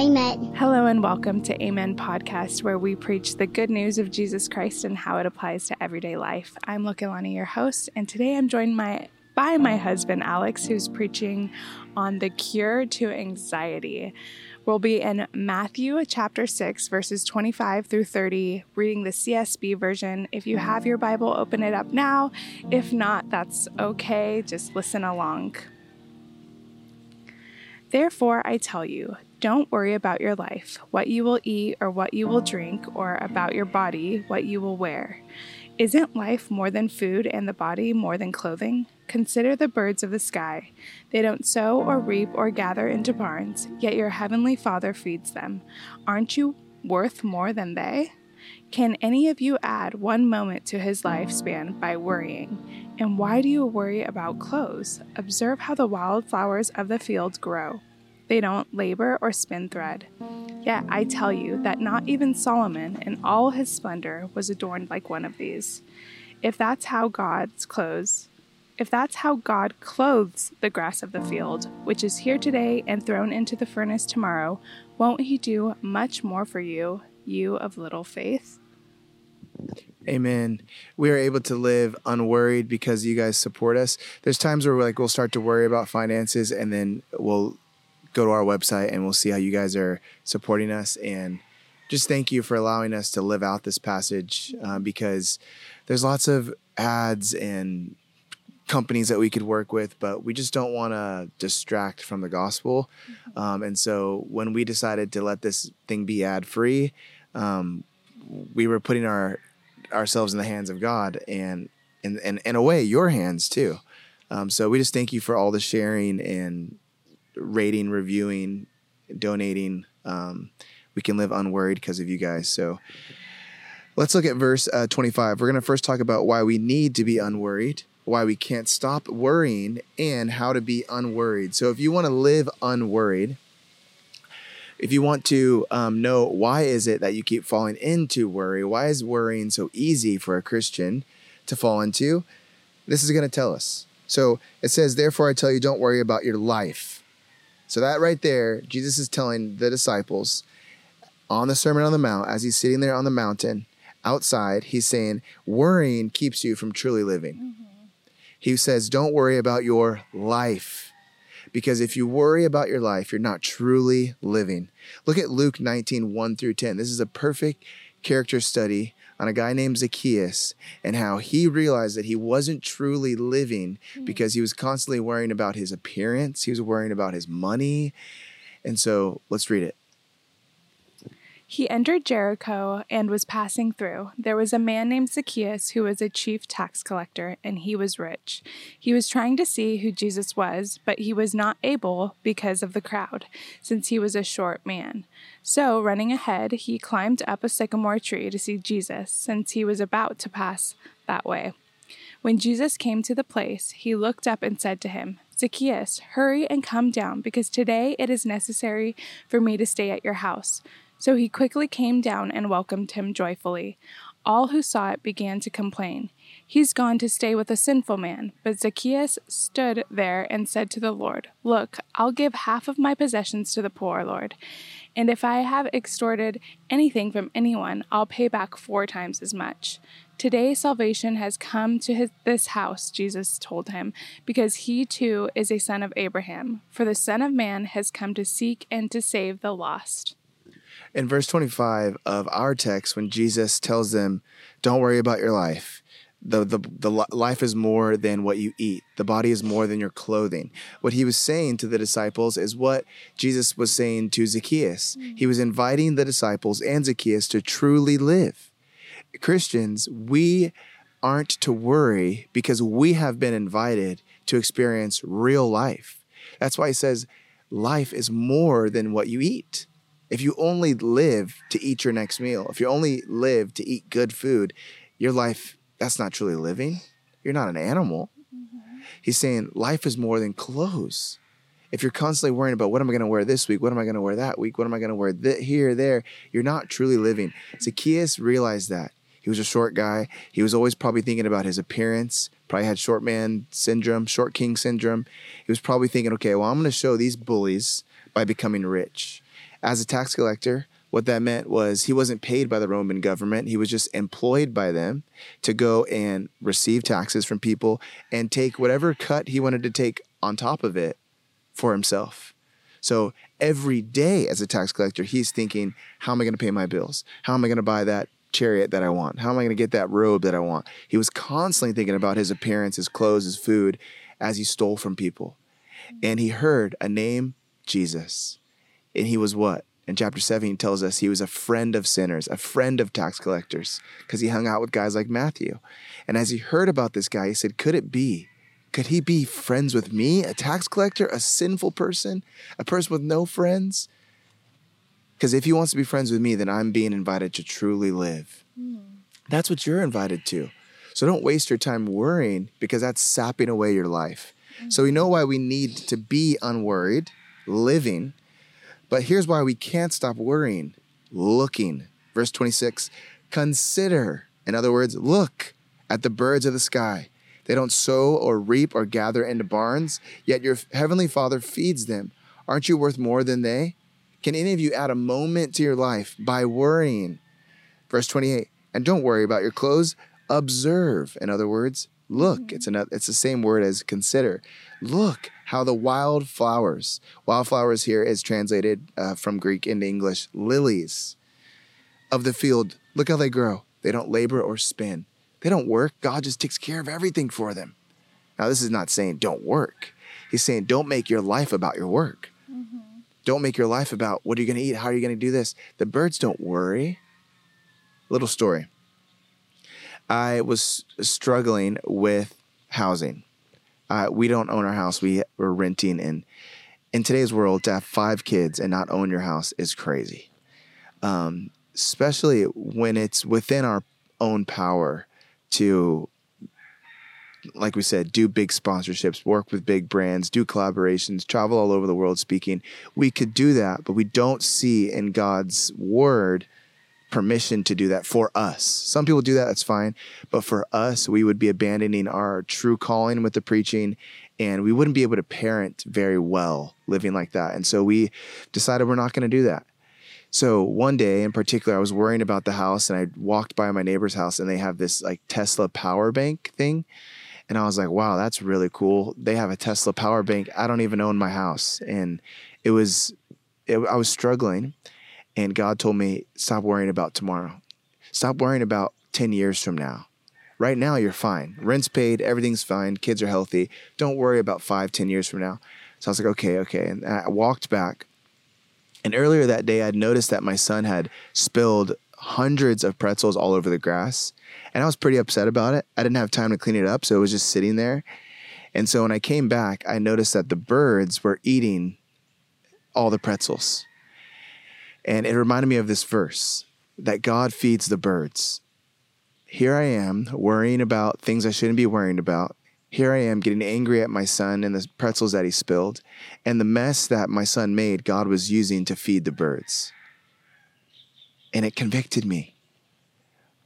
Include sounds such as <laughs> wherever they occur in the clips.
Amen. Hello and welcome to Amen Podcast, where we preach the good news of Jesus Christ and how it applies to everyday life. I'm Lokelani, your host, and today I'm joined my, by my husband Alex, who's preaching on the cure to anxiety. We'll be in Matthew chapter 6, verses 25 through 30, reading the CSB version. If you have your Bible, open it up now. If not, that's okay. Just listen along. Therefore, I tell you, don't worry about your life, what you will eat or what you will drink, or about your body, what you will wear. Isn't life more than food and the body more than clothing? Consider the birds of the sky. They don't sow or reap or gather into barns, yet your heavenly Father feeds them. Aren't you worth more than they? Can any of you add one moment to his lifespan by worrying? And why do you worry about clothes? Observe how the wildflowers of the field grow. They don't labor or spin thread. Yet I tell you that not even Solomon in all his splendor was adorned like one of these. If that's how God's clothes, if that's how God clothes the grass of the field, which is here today and thrown into the furnace tomorrow, won't he do much more for you, you of little faith? Amen. We are able to live unworried because you guys support us. There's times where like we'll start to worry about finances and then we'll go to our website and we'll see how you guys are supporting us. And just thank you for allowing us to live out this passage uh, because there's lots of ads and companies that we could work with, but we just don't want to distract from the gospel. Um, and so when we decided to let this thing be ad free, um, we were putting our ourselves in the hands of God and and and in a way your hands too. Um, so we just thank you for all the sharing and rating, reviewing, donating. Um, we can live unworried because of you guys. So let's look at verse uh, 25. We're going to first talk about why we need to be unworried, why we can't stop worrying, and how to be unworried. So if you want to live unworried, if you want to um, know why is it that you keep falling into worry, why is worrying so easy for a Christian to fall into? This is going to tell us. So it says, Therefore, I tell you, don't worry about your life so that right there, Jesus is telling the disciples on the Sermon on the Mount, as he's sitting there on the mountain outside, he's saying, worrying keeps you from truly living. Mm-hmm. He says, don't worry about your life. Because if you worry about your life, you're not truly living. Look at Luke 19, 1 through 10. This is a perfect character study on a guy named Zacchaeus and how he realized that he wasn't truly living mm. because he was constantly worrying about his appearance, he was worrying about his money. And so let's read it. He entered Jericho and was passing through. There was a man named Zacchaeus who was a chief tax collector, and he was rich. He was trying to see who Jesus was, but he was not able because of the crowd, since he was a short man. So, running ahead, he climbed up a sycamore tree to see Jesus, since he was about to pass that way. When Jesus came to the place, he looked up and said to him, Zacchaeus, hurry and come down, because today it is necessary for me to stay at your house. So he quickly came down and welcomed him joyfully. All who saw it began to complain. He's gone to stay with a sinful man. But Zacchaeus stood there and said to the Lord, Look, I'll give half of my possessions to the poor, Lord. And if I have extorted anything from anyone, I'll pay back four times as much. Today salvation has come to his, this house, Jesus told him, because he too is a son of Abraham. For the Son of Man has come to seek and to save the lost in verse 25 of our text when Jesus tells them, "Don't worry about your life." The, the the life is more than what you eat. The body is more than your clothing. What he was saying to the disciples is what Jesus was saying to Zacchaeus. Mm-hmm. He was inviting the disciples and Zacchaeus to truly live. Christians, we aren't to worry because we have been invited to experience real life. That's why he says life is more than what you eat. If you only live to eat your next meal, if you only live to eat good food, your life, that's not truly living. You're not an animal. Mm-hmm. He's saying life is more than clothes. If you're constantly worrying about what am I going to wear this week? What am I going to wear that week? What am I going to wear th- here, there? You're not truly living. Zacchaeus realized that. He was a short guy. He was always probably thinking about his appearance, probably had short man syndrome, short king syndrome. He was probably thinking, okay, well, I'm going to show these bullies by becoming rich. As a tax collector, what that meant was he wasn't paid by the Roman government. He was just employed by them to go and receive taxes from people and take whatever cut he wanted to take on top of it for himself. So every day as a tax collector, he's thinking, how am I going to pay my bills? How am I going to buy that chariot that I want? How am I going to get that robe that I want? He was constantly thinking about his appearance, his clothes, his food as he stole from people. And he heard a name, Jesus. And he was what? In chapter 7, he tells us he was a friend of sinners, a friend of tax collectors, because he hung out with guys like Matthew. And as he heard about this guy, he said, Could it be? Could he be friends with me, a tax collector, a sinful person, a person with no friends? Because if he wants to be friends with me, then I'm being invited to truly live. Mm. That's what you're invited to. So don't waste your time worrying because that's sapping away your life. Mm. So we know why we need to be unworried, living. But here's why we can't stop worrying looking. Verse 26 Consider, in other words, look at the birds of the sky. They don't sow or reap or gather into barns, yet your heavenly Father feeds them. Aren't you worth more than they? Can any of you add a moment to your life by worrying? Verse 28 And don't worry about your clothes. Observe. In other words, look. It's, another, it's the same word as consider. Look how the wildflowers, wildflowers here is translated uh, from Greek into English, lilies of the field. Look how they grow. They don't labor or spin. They don't work. God just takes care of everything for them. Now, this is not saying don't work. He's saying don't make your life about your work. Mm-hmm. Don't make your life about what are you going to eat? How are you going to do this? The birds don't worry. Little story. I was struggling with housing. Uh, we don't own our house. We were renting, and in today's world, to have five kids and not own your house is crazy. Um, especially when it's within our own power to like we said, do big sponsorships, work with big brands, do collaborations, travel all over the world speaking. We could do that, but we don't see in God's word permission to do that for us. Some people do that, that's fine. But for us, we would be abandoning our true calling with the preaching and we wouldn't be able to parent very well living like that. And so we decided we're not going to do that. So one day in particular, I was worrying about the house and I walked by my neighbor's house and they have this like Tesla power bank thing. And I was like, wow, that's really cool. They have a Tesla power bank. I don't even own my house. And it was, it, I was struggling. And God told me, stop worrying about tomorrow. Stop worrying about 10 years from now. Right now, you're fine. Rent's paid, everything's fine, kids are healthy. Don't worry about five, 10 years from now. So I was like, okay, okay. And I walked back and earlier that day, I'd noticed that my son had spilled hundreds of pretzels all over the grass. And I was pretty upset about it. I didn't have time to clean it up, so it was just sitting there. And so when I came back, I noticed that the birds were eating all the pretzels. And it reminded me of this verse that God feeds the birds. Here I am worrying about things I shouldn't be worrying about. Here I am getting angry at my son and the pretzels that he spilled, and the mess that my son made, God was using to feed the birds. And it convicted me.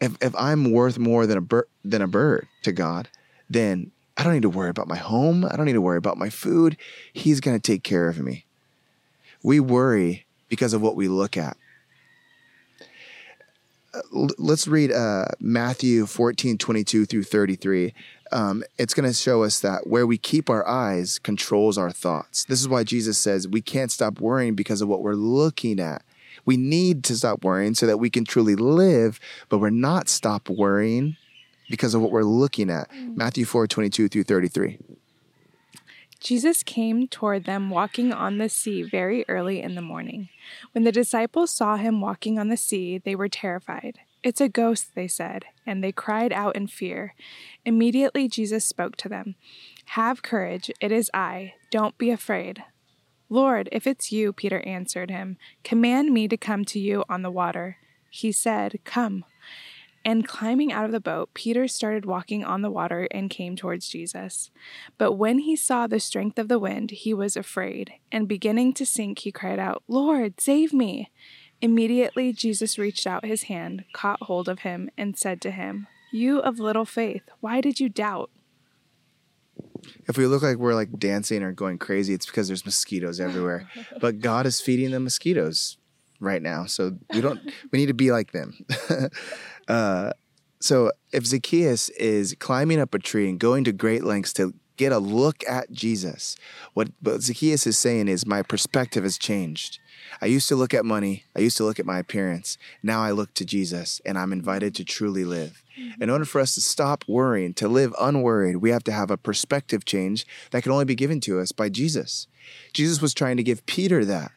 If, if I'm worth more than a, bir- than a bird to God, then I don't need to worry about my home. I don't need to worry about my food. He's going to take care of me. We worry because of what we look at. Uh, let's read uh, Matthew 14, 22 through 33 um, it's going to show us that where we keep our eyes controls our thoughts. This is why Jesus says we can't stop worrying because of what we're looking at. We need to stop worrying so that we can truly live, but we're not stop worrying because of what we're looking at. Mm. Matthew 4 22 through 33. Jesus came toward them walking on the sea very early in the morning. When the disciples saw him walking on the sea, they were terrified. It's a ghost, they said, and they cried out in fear. Immediately Jesus spoke to them Have courage, it is I. Don't be afraid. Lord, if it's you, Peter answered him, command me to come to you on the water. He said, Come. And climbing out of the boat, Peter started walking on the water and came towards Jesus. But when he saw the strength of the wind, he was afraid, and beginning to sink, he cried out, Lord, save me! Immediately Jesus reached out his hand, caught hold of him, and said to him, You of little faith, why did you doubt? If we look like we're like dancing or going crazy, it's because there's mosquitoes everywhere. <laughs> but God is feeding the mosquitoes right now. So we don't we need to be like them. <laughs> uh, so if Zacchaeus is climbing up a tree and going to great lengths to get a look at Jesus, what, what Zacchaeus is saying is my perspective has changed. I used to look at money, I used to look at my appearance. Now I look to Jesus and I'm invited to truly live. In order for us to stop worrying, to live unworried, we have to have a perspective change that can only be given to us by Jesus. Jesus was trying to give Peter that.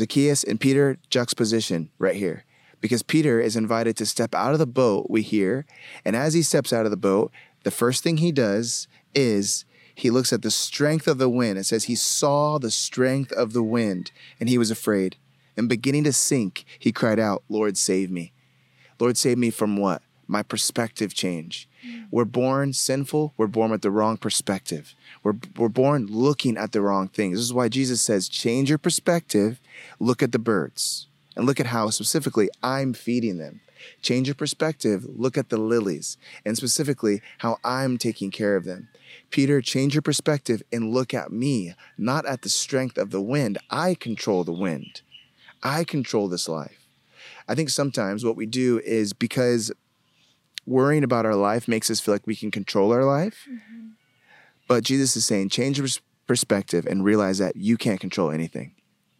Zacchaeus and Peter juxtaposition right here. Because Peter is invited to step out of the boat, we hear. And as he steps out of the boat, the first thing he does is he looks at the strength of the wind. It says he saw the strength of the wind and he was afraid. And beginning to sink, he cried out, Lord, save me. Lord, save me from what? My perspective change. Mm. We're born sinful. We're born with the wrong perspective. We're, we're born looking at the wrong things. This is why Jesus says, change your perspective, look at the birds, and look at how specifically I'm feeding them. Change your perspective, look at the lilies, and specifically how I'm taking care of them. Peter, change your perspective and look at me, not at the strength of the wind. I control the wind, I control this life. I think sometimes what we do is because worrying about our life makes us feel like we can control our life. Mm-hmm. But Jesus is saying, change your perspective and realize that you can't control anything.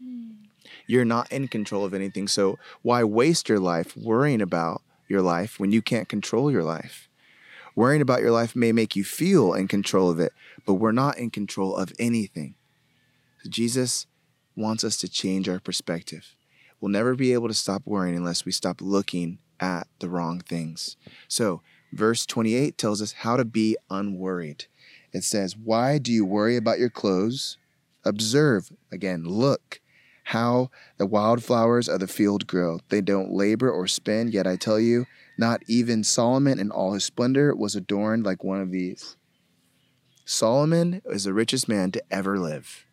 Mm. You're not in control of anything. So why waste your life worrying about your life when you can't control your life? Worrying about your life may make you feel in control of it, but we're not in control of anything. So Jesus wants us to change our perspective. We'll never be able to stop worrying unless we stop looking at the wrong things. So, verse 28 tells us how to be unworried. It says, Why do you worry about your clothes? Observe, again, look how the wildflowers of the field grow. They don't labor or spin, yet I tell you, not even Solomon in all his splendor was adorned like one of these. Solomon is the richest man to ever live.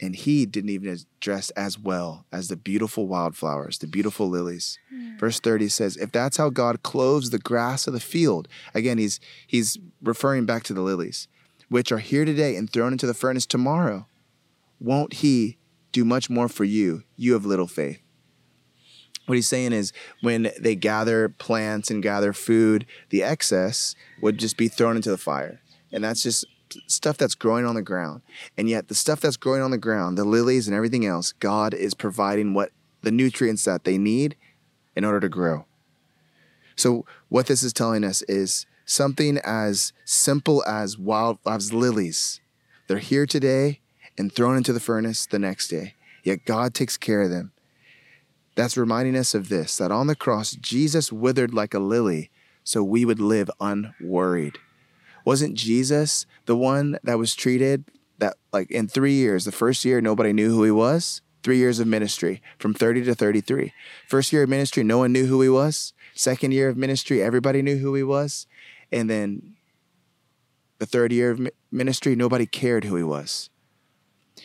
And he didn't even dress as well as the beautiful wildflowers, the beautiful lilies. Mm. Verse 30 says, If that's how God clothes the grass of the field, again, he's he's referring back to the lilies, which are here today and thrown into the furnace tomorrow, won't he do much more for you? You have little faith what he's saying is when they gather plants and gather food, the excess would just be thrown into the fire. And that's just stuff that's growing on the ground. And yet, the stuff that's growing on the ground, the lilies and everything else, God is providing what the nutrients that they need in order to grow. So, what this is telling us is something as simple as wild as lilies. They're here today and thrown into the furnace the next day. Yet God takes care of them. That's reminding us of this that on the cross, Jesus withered like a lily so we would live unworried. Wasn't Jesus the one that was treated that, like, in three years, the first year, nobody knew who he was? Three years of ministry from 30 to 33. First year of ministry, no one knew who he was. Second year of ministry, everybody knew who he was. And then the third year of ministry, nobody cared who he was.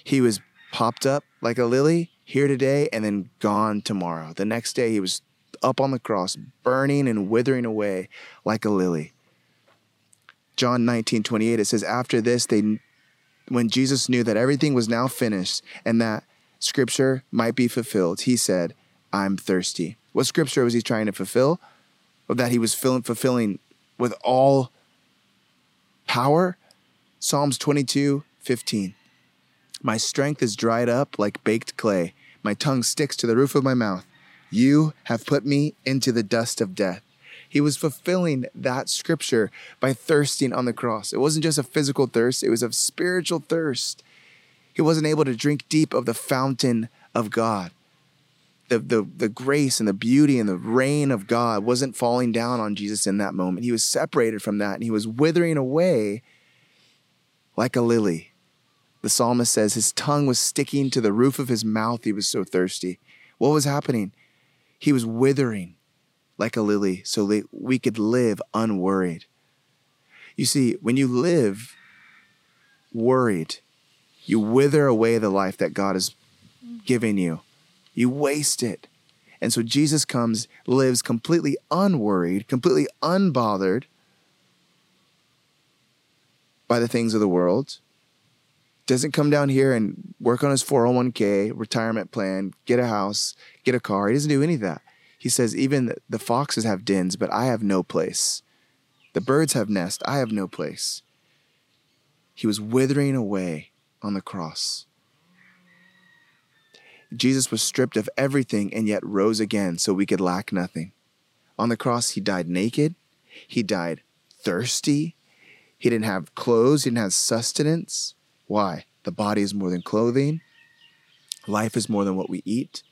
He was popped up like a lily here today and then gone tomorrow. The next day, he was up on the cross, burning and withering away like a lily. John 19, 28, it says, After this, they, when Jesus knew that everything was now finished and that scripture might be fulfilled, he said, I'm thirsty. What scripture was he trying to fulfill? That he was fulfilling with all power? Psalms 22, 15. My strength is dried up like baked clay. My tongue sticks to the roof of my mouth. You have put me into the dust of death. He was fulfilling that scripture by thirsting on the cross. It wasn't just a physical thirst, it was a spiritual thirst. He wasn't able to drink deep of the fountain of God. The, the, the grace and the beauty and the rain of God wasn't falling down on Jesus in that moment. He was separated from that and he was withering away like a lily. The psalmist says his tongue was sticking to the roof of his mouth. He was so thirsty. What was happening? He was withering like a lily so that we could live unworried. You see, when you live worried, you wither away the life that God is giving you. You waste it. And so Jesus comes, lives completely unworried, completely unbothered by the things of the world, doesn't come down here and work on his 401k, retirement plan, get a house, get a car. He doesn't do any of that. He says, even the foxes have dens, but I have no place. The birds have nests, I have no place. He was withering away on the cross. Jesus was stripped of everything and yet rose again so we could lack nothing. On the cross, he died naked, he died thirsty, he didn't have clothes, he didn't have sustenance. Why? The body is more than clothing, life is more than what we eat.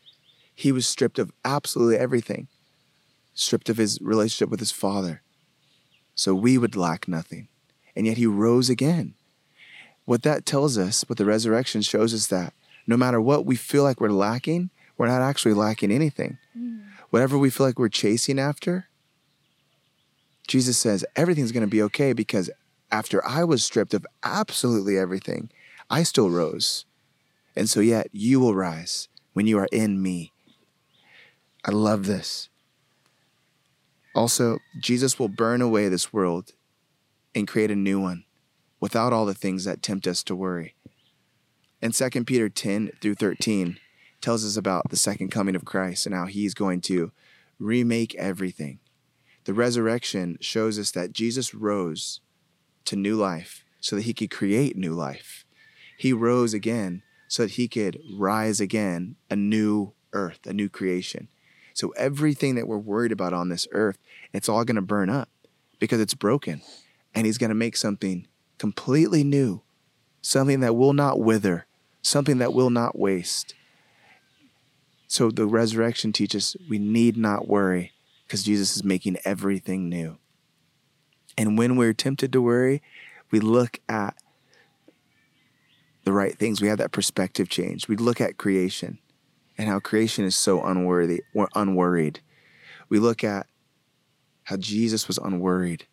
He was stripped of absolutely everything, stripped of his relationship with his Father, so we would lack nothing. And yet he rose again. What that tells us, what the resurrection shows us that no matter what we feel like we're lacking, we're not actually lacking anything. Mm. Whatever we feel like we're chasing after, Jesus says everything's going to be okay because after I was stripped of absolutely everything, I still rose. And so, yet, you will rise when you are in me. I love this. Also, Jesus will burn away this world and create a new one without all the things that tempt us to worry. And 2 Peter 10 through 13 tells us about the second coming of Christ and how he's going to remake everything. The resurrection shows us that Jesus rose to new life so that he could create new life. He rose again so that he could rise again, a new earth, a new creation. So everything that we're worried about on this earth, it's all going to burn up because it's broken. And he's going to make something completely new, something that will not wither, something that will not waste. So the resurrection teaches we need not worry because Jesus is making everything new. And when we're tempted to worry, we look at the right things. We have that perspective change. We look at creation and how creation is so unworthy or unworried. We look at how Jesus was unworried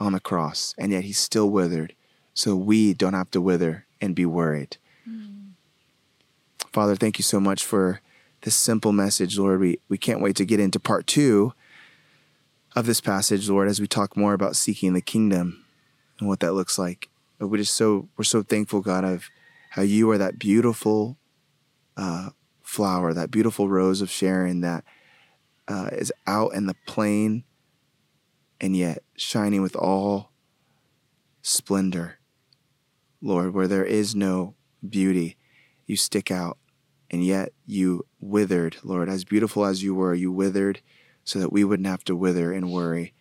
on the cross, and yet he still withered, so we don't have to wither and be worried. Mm. Father, thank you so much for this simple message, Lord. We, we can't wait to get into part two of this passage, Lord, as we talk more about seeking the kingdom and what that looks like. We just so we're so thankful, God, of how you are that beautiful uh, flower, that beautiful rose of Sharon that uh, is out in the plain and yet shining with all splendor. Lord, where there is no beauty, you stick out, and yet you withered, Lord. As beautiful as you were, you withered so that we wouldn't have to wither and worry.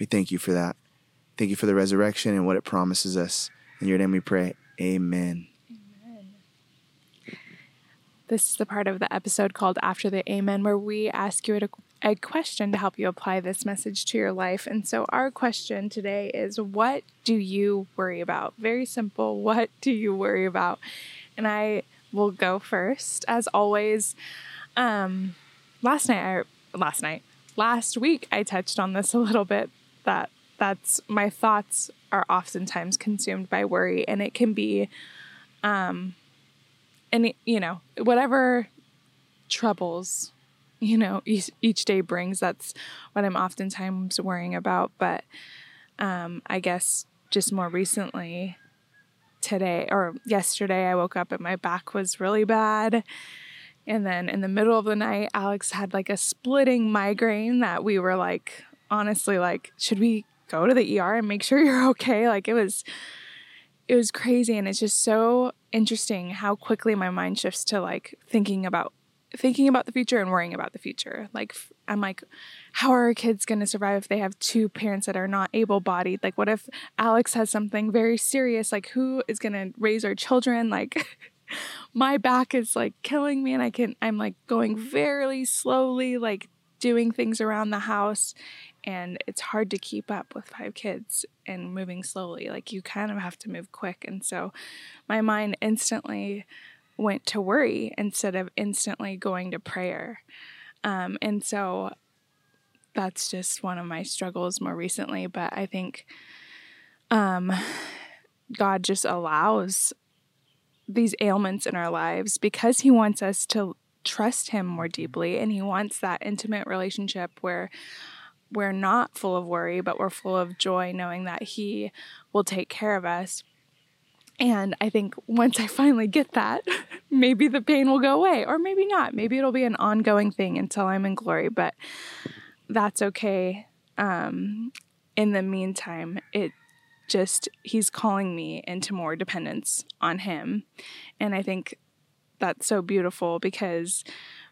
We thank you for that. Thank you for the resurrection and what it promises us. In your name we pray. Amen. Amen. This is the part of the episode called After the Amen, where we ask you a, a question to help you apply this message to your life. And so, our question today is What do you worry about? Very simple. What do you worry about? And I will go first. As always, um, last night, I, last night, last week, I touched on this a little bit that that's my thoughts are oftentimes consumed by worry and it can be um and you know whatever troubles you know each, each day brings that's what i'm oftentimes worrying about but um i guess just more recently today or yesterday i woke up and my back was really bad and then in the middle of the night alex had like a splitting migraine that we were like honestly like should we go to the ER and make sure you're okay. Like it was it was crazy and it's just so interesting how quickly my mind shifts to like thinking about thinking about the future and worrying about the future. Like I'm like how are our kids going to survive if they have two parents that are not able-bodied? Like what if Alex has something very serious? Like who is going to raise our children? Like <laughs> my back is like killing me and I can I'm like going very slowly like doing things around the house and it's hard to keep up with five kids and moving slowly like you kind of have to move quick and so my mind instantly went to worry instead of instantly going to prayer. Um, and so that's just one of my struggles more recently but i think um, god just allows these ailments in our lives because he wants us to trust him more deeply and he wants that intimate relationship where we're not full of worry, but we're full of joy knowing that He will take care of us. And I think once I finally get that, <laughs> maybe the pain will go away, or maybe not. Maybe it'll be an ongoing thing until I'm in glory, but that's okay. Um, in the meantime, it just, he's calling me into more dependence on him. And I think that's so beautiful because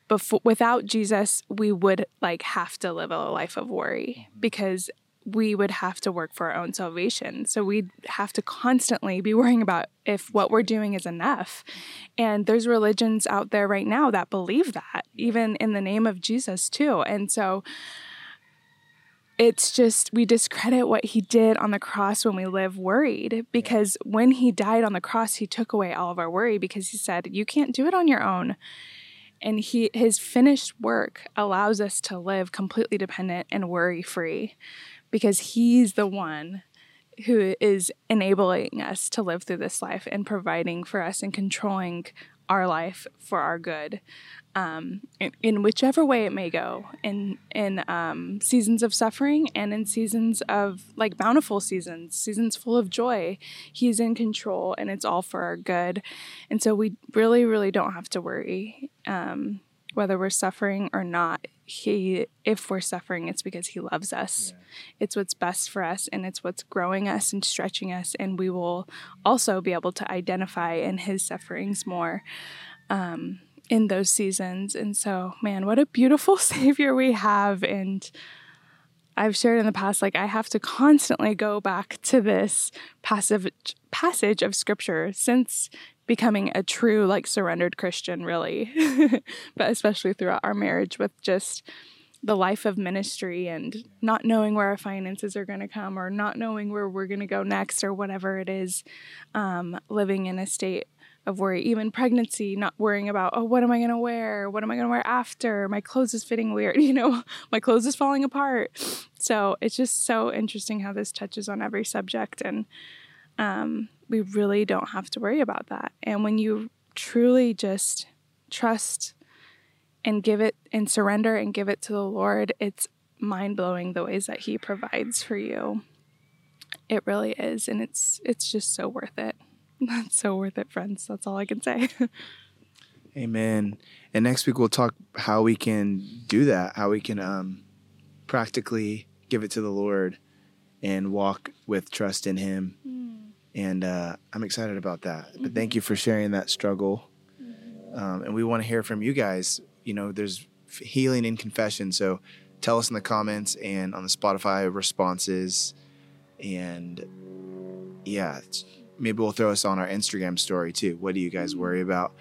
before without Jesus, we would like have to live a life of worry mm-hmm. because we would have to work for our own salvation. So we'd have to constantly be worrying about if what we're doing is enough. Mm-hmm. And there's religions out there right now that believe that, even in the name of Jesus, too. And so it's just we discredit what he did on the cross when we live worried because when he died on the cross he took away all of our worry because he said you can't do it on your own and he his finished work allows us to live completely dependent and worry free because he's the one who is enabling us to live through this life and providing for us and controlling our life for our good um, in, in, whichever way it may go in in um, seasons of suffering and in seasons of like bountiful seasons seasons full of joy. He's in control and it's all for our good. And so we really really don't have to worry um, whether we're suffering or not he if we're suffering it's because he loves us. Yeah. it's what's best for us and it's what's growing us and stretching us and we will also be able to identify in his sufferings more um, in those seasons. And so man what a beautiful <laughs> savior we have. And I've shared in the past, like I have to constantly go back to this passive passage of scripture. Since becoming a true like surrendered Christian really. <laughs> But especially throughout our marriage with just the life of ministry and not knowing where our finances are going to come or not knowing where we're going to go next or whatever it is um, living in a state of worry. Even pregnancy not worrying about oh what am i going to wear? What am i going to wear after? My clothes is fitting weird <laughs> you know? My clothes is falling apart. So it's just so interesting how this touches on every subject and um, we really don't have to worry about that. And when you truly just trust and give it and surrender and give it to the Lord, it's mind blowing the ways that He provides for you. It really is, and it's it's just so worth it. <laughs> That's so worth it, friends. That's all I can say. <laughs> Amen. And next week we'll talk how we can do that, how we can um, practically give it to the Lord and walk with trust in Him. Mm and uh, I'm excited about that. Mm-hmm. But thank you for sharing that struggle. Mm-hmm. Um, and we want to hear from you guys. You know, there's healing in confession, so tell us in the comments and on the Spotify responses, and yeah, maybe we'll throw us on our Instagram story too. What do you guys worry mm-hmm. about?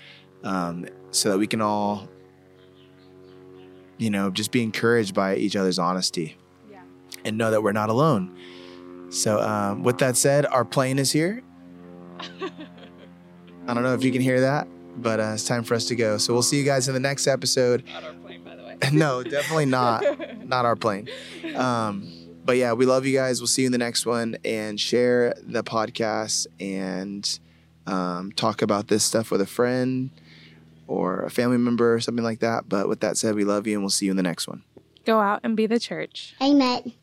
Um, so that we can all, you know, just be encouraged by each other's honesty, yeah. and know that we're not alone. So, um, with that said, our plane is here. I don't know if you can hear that, but uh, it's time for us to go. So, we'll see you guys in the next episode. Not our plane, by the way. <laughs> no, definitely not. <laughs> not our plane. Um, but yeah, we love you guys. We'll see you in the next one and share the podcast and um, talk about this stuff with a friend or a family member or something like that. But with that said, we love you and we'll see you in the next one. Go out and be the church. Amen.